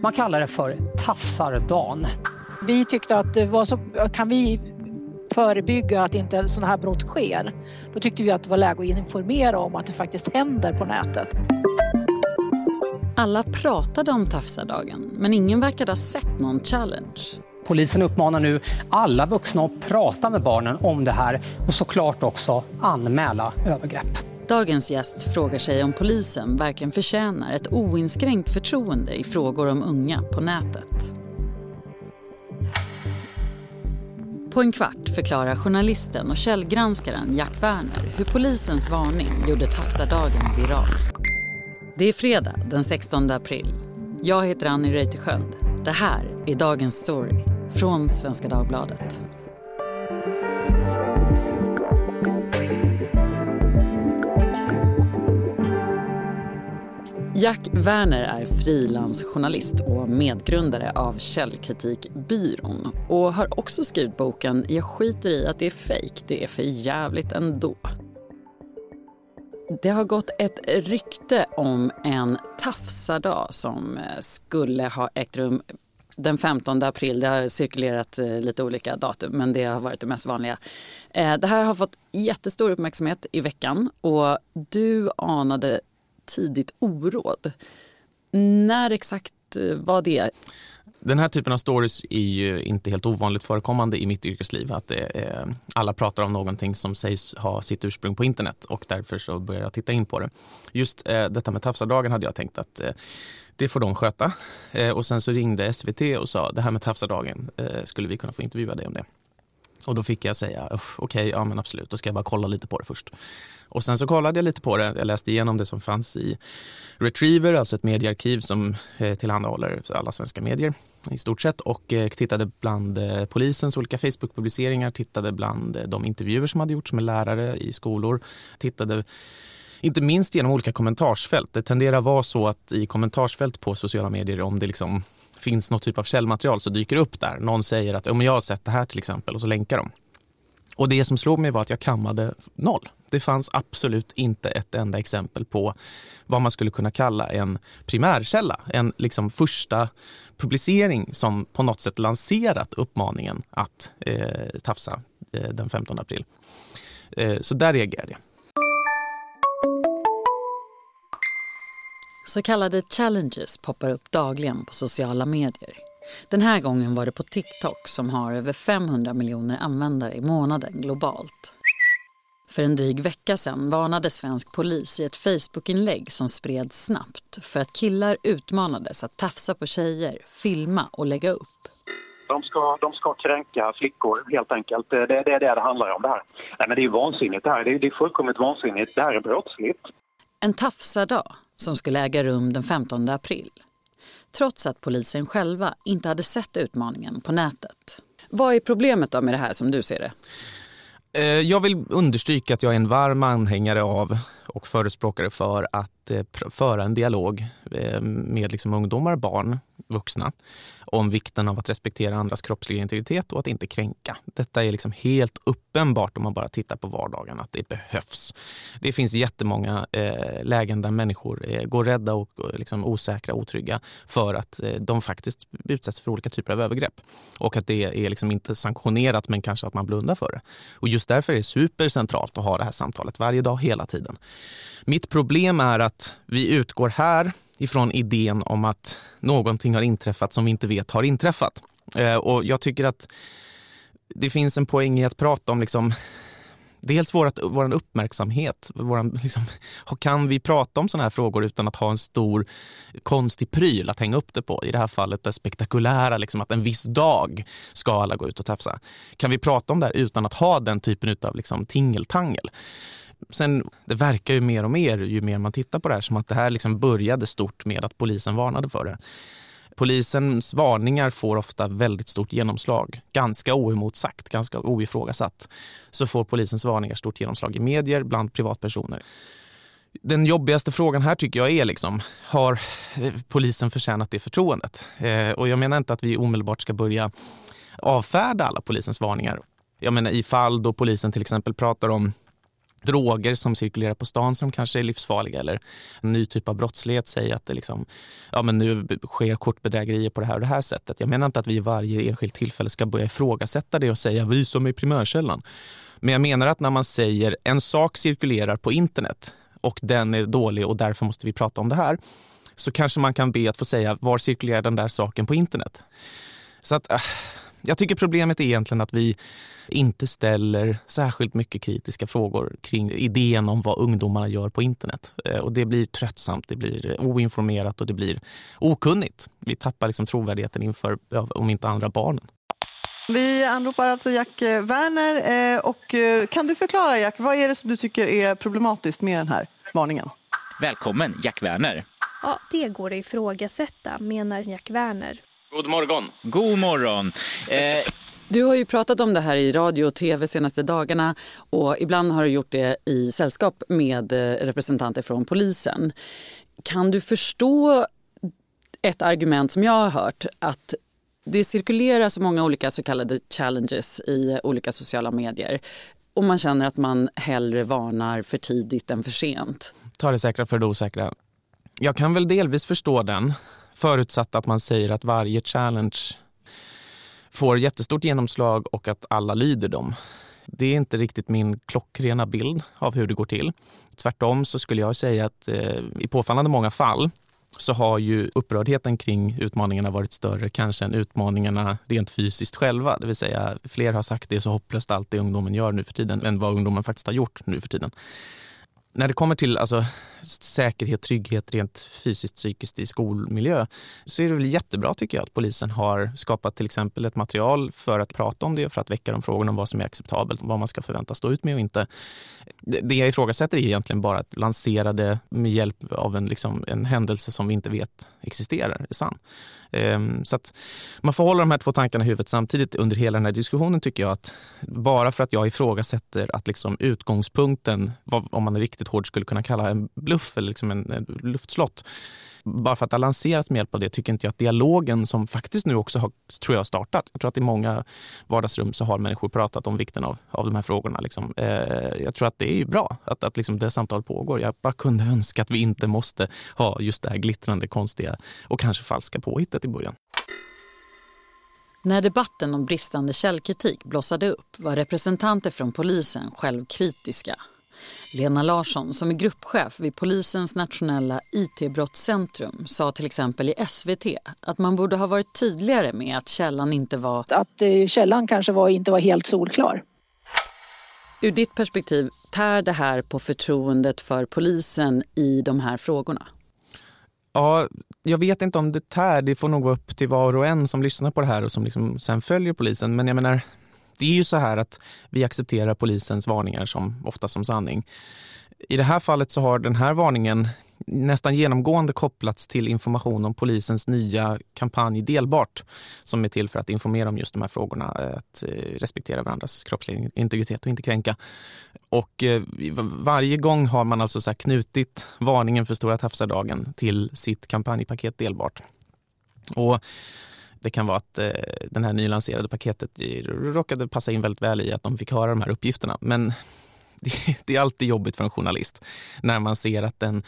Man kallar det för tafsardagen. Vi tyckte att så, kan vi förebygga att inte sådana här brott sker? Då tyckte vi att det var läge att informera om att det faktiskt händer på nätet. Alla pratade om tafsardagen, men ingen verkade ha sett någon challenge. Polisen uppmanar nu alla vuxna att prata med barnen om det här och såklart också anmäla övergrepp. Dagens gäst frågar sig om polisen verkligen förtjänar ett oinskränkt förtroende i frågor om unga på nätet. På en kvart förklarar journalisten och källgranskaren Jack Werner hur polisens varning gjorde tafsardagen viral. Det är fredag den 16 april. Jag heter Annie Reuterskiöld. Det här är dagens story från Svenska Dagbladet. Jack Werner är frilansjournalist och medgrundare av Källkritikbyrån och har också skrivit boken Jag skiter i att det är fejk, det är för jävligt ändå. Det har gått ett rykte om en tafsardag som eh, skulle ha ägt rum den 15 april. Det har cirkulerat eh, lite olika datum, men det har varit det mest vanliga. Eh, det här har fått jättestor uppmärksamhet i veckan och du anade tidigt oråd. När exakt eh, var det? Den här typen av stories är ju inte helt ovanligt förekommande i mitt yrkesliv. Att är, eh, alla pratar om någonting som sägs ha sitt ursprung på internet och därför så börjar jag titta in på det. Just eh, detta med tafsardagen hade jag tänkt att eh, det får de sköta. Eh, och sen så ringde SVT och sa det här med tafsardagen, eh, skulle vi kunna få intervjua dig om det? Och då fick jag säga, okej, okay, ja men absolut, då ska jag bara kolla lite på det först. Och sen så kollade jag lite på det, jag läste igenom det som fanns i Retriever, alltså ett mediearkiv som eh, tillhandahåller alla svenska medier i stort sett och eh, tittade bland eh, polisens olika Facebook-publiceringar, tittade bland de intervjuer som hade gjorts med lärare i skolor, tittade inte minst genom olika kommentarsfält. Det tenderar att vara så att i kommentarsfält på sociala medier, om det liksom finns något typ av källmaterial så dyker det upp där. Någon säger att om jag har sett det här till exempel och så länkar de. Och det som slog mig var att jag kammade noll. Det fanns absolut inte ett enda exempel på vad man skulle kunna kalla en primärkälla. En liksom första publicering som på något sätt lanserat uppmaningen att eh, tafsa eh, den 15 april. Eh, så där reagerade jag. Så kallade challenges poppar upp dagligen på sociala medier. Den här gången var det på TikTok som har över 500 miljoner användare i månaden globalt. För en dryg vecka sedan varnade svensk polis i ett Facebookinlägg som spreds snabbt för att killar utmanades att tafsa på tjejer, filma och lägga upp. De ska, de ska kränka flickor helt enkelt. Det, det, det är det det handlar om det här. Nej, men det är vansinnigt det här. Det är, det är fullkomligt vansinnigt. Det här är brottsligt. En tafsardag som skulle äga rum den 15 april. Trots att polisen själva inte hade sett utmaningen på nätet. Vad är problemet då med det här som du ser det? Eh, jag vill understryka att jag är en varm anhängare av och förespråkare för att eh, föra en dialog eh, med liksom ungdomar, barn, vuxna om vikten av att respektera andras kroppsliga integritet och att inte kränka. Detta är liksom helt uppenbart om man bara tittar på vardagen att det behövs. Det finns jättemånga eh, lägen där människor eh, går rädda och eh, liksom osäkra, otrygga för att eh, de faktiskt utsätts för olika typer av övergrepp och att det är liksom inte sanktionerat men kanske att man blundar för det. Och just därför är det supercentralt att ha det här samtalet varje dag, hela tiden. Mitt problem är att vi utgår här ifrån idén om att någonting har inträffat som vi inte vet har inträffat. Eh, och jag tycker att det finns en poäng i att prata om liksom dels vårat, vår uppmärksamhet. Våran, liksom, kan vi prata om såna här frågor utan att ha en stor konstig pryl att hänga upp det på? I det här fallet det spektakulära, liksom, att en viss dag ska alla gå ut och tafsa. Kan vi prata om det här utan att ha den typen av liksom, tingeltangel? Sen, det verkar ju mer och mer ju mer man tittar på det här som att det här liksom började stort med att polisen varnade för det. Polisens varningar får ofta väldigt stort genomslag. Ganska oemotsagt, ganska oifrågasatt så får polisens varningar stort genomslag i medier, bland privatpersoner. Den jobbigaste frågan här tycker jag är liksom, har eh, polisen förtjänat det förtroendet? Eh, och jag menar inte att vi omedelbart ska börja avfärda alla polisens varningar. Jag menar i fall då polisen till exempel pratar om droger som cirkulerar på stan som kanske är livsfarliga eller en ny typ av brottslighet. Säg att det liksom, ja, men nu sker kortbedrägerier på det här och det här sättet. Jag menar inte att vi i varje enskilt tillfälle ska börja ifrågasätta det och säga vi som är primärkällan. Men jag menar att när man säger en sak cirkulerar på internet och den är dålig och därför måste vi prata om det här så kanske man kan be att få säga var cirkulerar den där saken på internet. Så att, äh, jag tycker problemet är egentligen att vi inte ställer särskilt mycket kritiska frågor kring idén om vad ungdomarna gör på internet. Eh, och det blir tröttsamt, det blir oinformerat och det blir okunnigt. Vi tappar liksom trovärdigheten inför, om inte andra, barnen. Vi anropar alltså Jack Werner. Eh, och eh, kan du förklara, Jack, vad är det som du tycker är problematiskt med den här varningen? Välkommen, Jack Werner. Ja, det går att ifrågasätta, menar Jack Werner. God morgon. God morgon. Eh... Du har ju pratat om det här i radio och tv senaste dagarna och ibland har du gjort det i sällskap med eh, representanter från polisen. Kan du förstå ett argument som jag har hört att det cirkulerar så många olika så kallade challenges i olika sociala medier och man känner att man hellre varnar för tidigt än för sent. Ta det säkra för det osäkra. Jag kan väl delvis förstå den, förutsatt att man säger att varje challenge får jättestort genomslag och att alla lyder dem. Det är inte riktigt min klockrena bild av hur det går till. Tvärtom så skulle jag säga att eh, i påfallande många fall så har ju upprördheten kring utmaningarna varit större kanske än utmaningarna rent fysiskt själva. Det vill säga fler har sagt det är så hopplöst allt det ungdomen gör nu för tiden än vad ungdomen faktiskt har gjort nu för tiden när det kommer till alltså, säkerhet, trygghet rent fysiskt, psykiskt i skolmiljö så är det väl jättebra tycker jag att polisen har skapat till exempel ett material för att prata om det, och för att väcka de frågorna om vad som är acceptabelt, och vad man ska förväntas stå ut med och inte. Det jag ifrågasätter är egentligen bara att lansera det med hjälp av en, liksom, en händelse som vi inte vet existerar, är sann. Ehm, så att man får hålla de här två tankarna i huvudet samtidigt under hela den här diskussionen tycker jag att bara för att jag ifrågasätter att liksom utgångspunkten, om man är riktigt hård skulle kunna kalla en bluff eller liksom en, en luftslott, bara för att det har lanserats med hjälp av det tycker inte jag att dialogen som faktiskt nu också har tror jag, startat. Jag tror att i många vardagsrum så har människor pratat om vikten av, av de här frågorna. Liksom. Eh, jag tror att det är bra att, att liksom det samtalet pågår. Jag bara kunde önska att vi inte måste ha just det här glittrande, konstiga och kanske falska påhittet i början. När debatten om bristande källkritik blossade upp var representanter från polisen självkritiska Lena Larsson, som är gruppchef vid polisens nationella IT-brottscentrum sa till exempel i SVT att man borde ha varit tydligare med att källan inte var... Att eh, källan kanske var, inte var helt solklar. Ur ditt perspektiv, tär det här på förtroendet för polisen i de här frågorna? Ja, jag vet inte om det tär. Det får nog vara upp till var och en som lyssnar på det här och som liksom sen följer polisen. Men jag menar, det är ju så här att vi accepterar polisens varningar som ofta som sanning. I det här fallet så har den här varningen nästan genomgående kopplats till information om polisens nya kampanj Delbart som är till för att informera om just de här frågorna, att eh, respektera varandras kroppslig integritet och inte kränka. Och eh, varje gång har man alltså så knutit varningen för Stora tafsardagen till sitt kampanjpaket Delbart. Och det kan vara att eh, den här nylanserade paketet råkade passa in väldigt väl i att de fick höra de här uppgifterna. Men det är alltid jobbigt för en journalist när man ser att en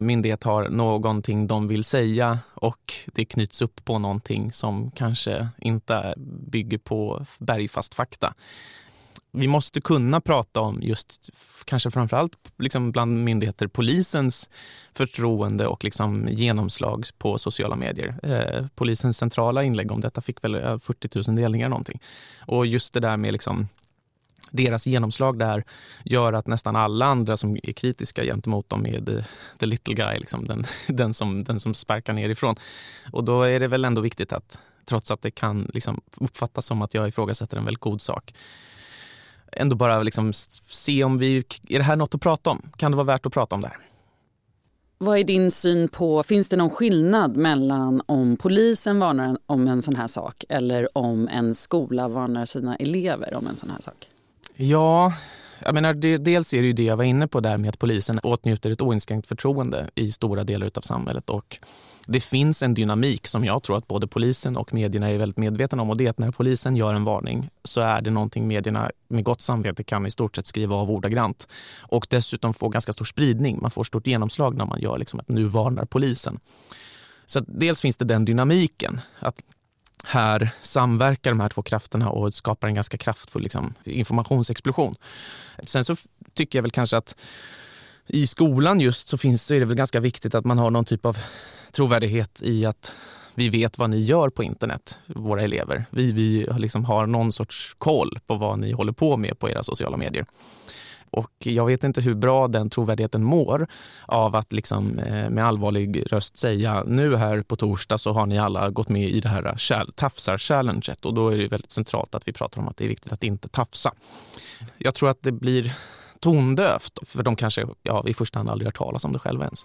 myndighet har någonting de vill säga och det knyts upp på någonting som kanske inte bygger på bergfast fakta vi måste kunna prata om just, kanske framförallt liksom bland myndigheter, polisens förtroende och liksom genomslag på sociala medier. Eh, polisens centrala inlägg om detta fick väl eh, 40 000 delningar någonting. Och just det där med liksom deras genomslag där gör att nästan alla andra som är kritiska gentemot dem är the, the little guy, liksom, den, den, som, den som sparkar nerifrån. Och då är det väl ändå viktigt att, trots att det kan liksom uppfattas som att jag ifrågasätter en väldigt god sak, ändå bara liksom se om vi, är det här något att prata om? Kan det vara värt att prata om det här? Vad är din syn på, finns det någon skillnad mellan om polisen varnar om en sån här sak eller om en skola varnar sina elever om en sån här sak? Ja, Jag menar, det, dels är det ju det jag var inne på där med att polisen åtnjuter ett oinskränkt förtroende i stora delar av samhället och det finns en dynamik som jag tror att både polisen och medierna är väldigt medvetna om och det är att när polisen gör en varning så är det någonting medierna med gott samvete kan i stort sett skriva av ordagrant och dessutom få ganska stor spridning. Man får stort genomslag när man gör liksom att nu varnar polisen. Så dels finns det den dynamiken att här samverkar de här två krafterna och skapar en ganska kraftfull liksom, informationsexplosion. Sen så tycker jag väl kanske att i skolan just så, finns, så är det väl ganska viktigt att man har någon typ av trovärdighet i att vi vet vad ni gör på internet, våra elever. Vi, vi liksom har någon sorts koll på vad ni håller på med på era sociala medier. Och jag vet inte hur bra den trovärdigheten mår av att liksom, eh, med allvarlig röst säga nu här på torsdag så har ni alla gått med i det här eh, tafsar-challenget och då är det väldigt centralt att vi pratar om att det är viktigt att inte tafsa. Jag tror att det blir tondövt för de kanske ja, i första hand aldrig hört talas om det själva ens.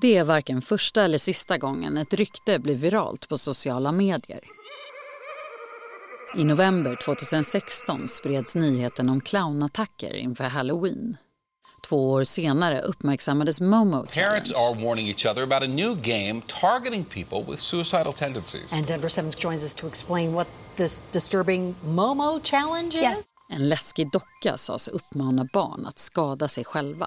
Det är varken första eller sista gången ett rykte blir viralt på sociala medier. I november 2016 spreds nyheten om clownattacker inför halloween. Två år senare uppmärksammades Momo Parents are warning each other about a new game targeting people with suicidal tendencies. And Denver Simmons joins us to explain what this disturbing Momo challenge is. Yes. En läskig docka sades uppmana barn att skada sig själva.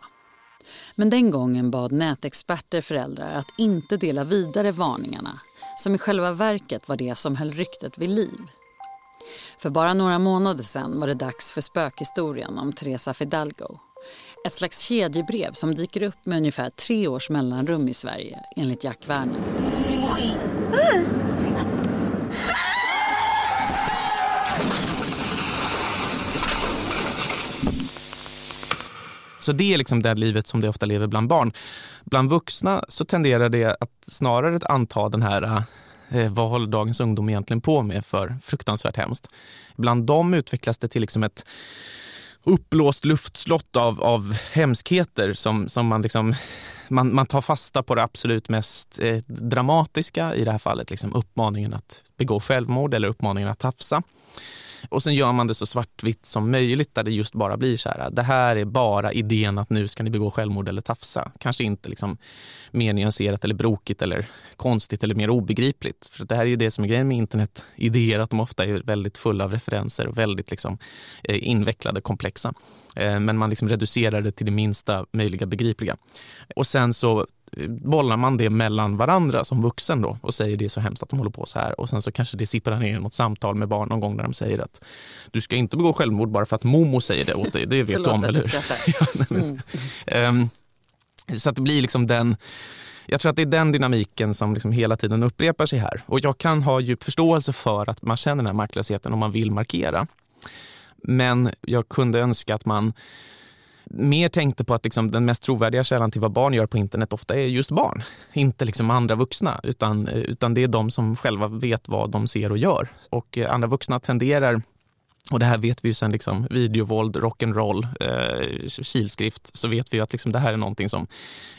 Men den gången bad nätexperter föräldrar att inte dela vidare varningarna som i själva verket var det som höll ryktet vid liv. För bara några månader sedan var det dags för spökhistorien om Teresa Fidalgo. Ett slags kedjebrev som dyker upp med ungefär tre års mellanrum i Sverige, enligt Jack Werner. Så det är liksom det livet som det ofta lever bland barn. Bland vuxna så tenderar det att snarare anta den här eh, eh, vad håller dagens ungdom egentligen på med för fruktansvärt hemskt. Bland dem utvecklas det till liksom ett uppblåst luftslott av, av hemskheter som, som man, liksom, man, man tar fasta på det absolut mest eh, dramatiska, i det här fallet liksom uppmaningen att begå självmord eller uppmaningen att tafsa. Och sen gör man det så svartvitt som möjligt där det just bara blir så här. Det här är bara idén att nu ska ni begå självmord eller tafsa. Kanske inte liksom mer nyanserat eller brokigt eller konstigt eller mer obegripligt. För det här är ju det som är grejen med internet. Idéer att de ofta är väldigt fulla av referenser och väldigt liksom eh, invecklade, komplexa. Eh, men man liksom reducerar det till det minsta möjliga begripliga. Och sen så bollar man det mellan varandra som vuxen då och säger det är så hemskt att de håller på så här och sen så kanske det sipprar ner något samtal med barn någon gång där de säger att du ska inte begå självmord bara för att Momo säger det åt dig, det vet du om, eller hur? mm. så att det blir liksom den jag tror att det är den dynamiken som liksom hela tiden upprepar sig här. Och jag kan ha djup förståelse för att man känner den här maktlösheten om man vill markera. Men jag kunde önska att man mer tänkte på att liksom den mest trovärdiga källan till vad barn gör på internet ofta är just barn. Inte liksom andra vuxna, utan, utan det är de som själva vet vad de ser och gör. Och eh, andra vuxna tenderar och det här vet vi ju sen liksom, videovåld, rock'n'roll, eh, kilskrift, så vet vi ju att liksom det här är någonting som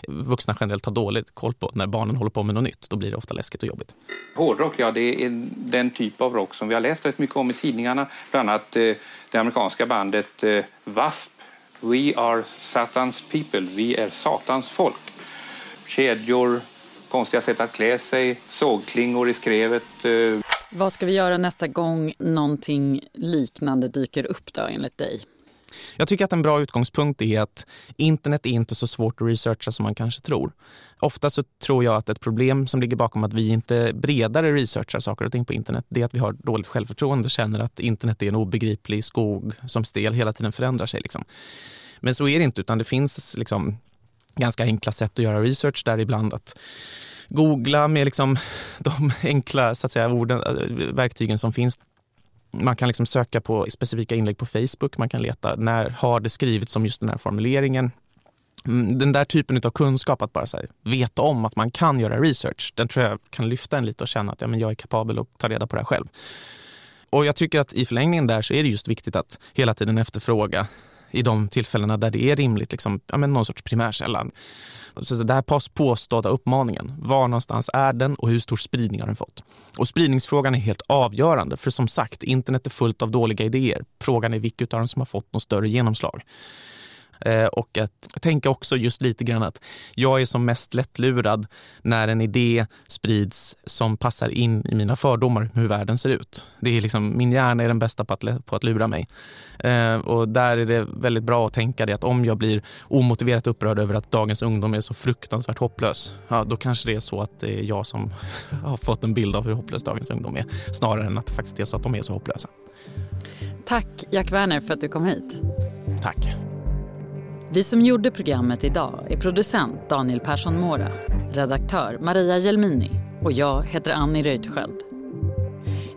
vuxna generellt har dåligt koll på. När barnen håller på med något nytt, då blir det ofta läskigt och jobbigt. Hårdrock, ja det är den typ av rock som vi har läst rätt mycket om i tidningarna. Bland annat eh, det amerikanska bandet eh, W.A.S.P. We are Satans people, vi är Satans folk. Kedjor, konstiga sätt att klä sig, sågklingor i skrevet. Eh. Vad ska vi göra nästa gång någonting liknande dyker upp då enligt dig? Jag tycker att en bra utgångspunkt är att internet är inte så svårt att researcha som man kanske tror. Ofta så tror jag att ett problem som ligger bakom att vi inte bredare researchar saker och ting på internet, det är att vi har dåligt självförtroende och känner att internet är en obegriplig skog som stel hela tiden förändrar sig. Liksom. Men så är det inte, utan det finns liksom ganska enkla sätt att göra research där ibland att googla med liksom de enkla så att säga, orden, äh, verktygen som finns man kan liksom söka på specifika inlägg på Facebook. Man kan leta när har det skrivits om just den här formuleringen. Mm, den där typen av kunskap, att bara här, veta om att man kan göra research, den tror jag kan lyfta en lite och känna att ja, men jag är kapabel att ta reda på det här själv. Och jag tycker att i förlängningen där så är det just viktigt att hela tiden efterfråga i de tillfällena där det är rimligt, liksom, ja, men någon sorts primärkälla. Så här påstådda uppmaningen, var någonstans är den och hur stor spridning har den fått? Och spridningsfrågan är helt avgörande för som sagt, internet är fullt av dåliga idéer. Frågan är vilka av dem som har fått något större genomslag. Eh, och att tänka också just lite grann att jag är som mest lättlurad när en idé sprids som passar in i mina fördomar hur världen ser ut. Det är liksom, min hjärna är den bästa på att, på att lura mig. Eh, och där är det väldigt bra att tänka det att om jag blir omotiverat upprörd över att dagens ungdom är så fruktansvärt hopplös, ja, då kanske det är så att det är jag som har fått en bild av hur hopplös dagens ungdom är, snarare än att det faktiskt är så att de är så hopplösa. Tack Jack Werner för att du kom hit. Tack. Vi som gjorde programmet idag är producent Daniel Persson Mora, redaktör Maria Gelmini och jag heter Annie Reuterskiöld.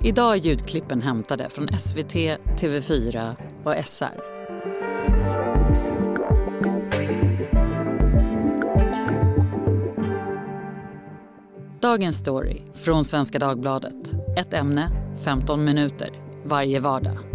Idag är ljudklippen hämtade från SVT, TV4 och SR. Dagens story från Svenska Dagbladet. Ett ämne, 15 minuter, varje vardag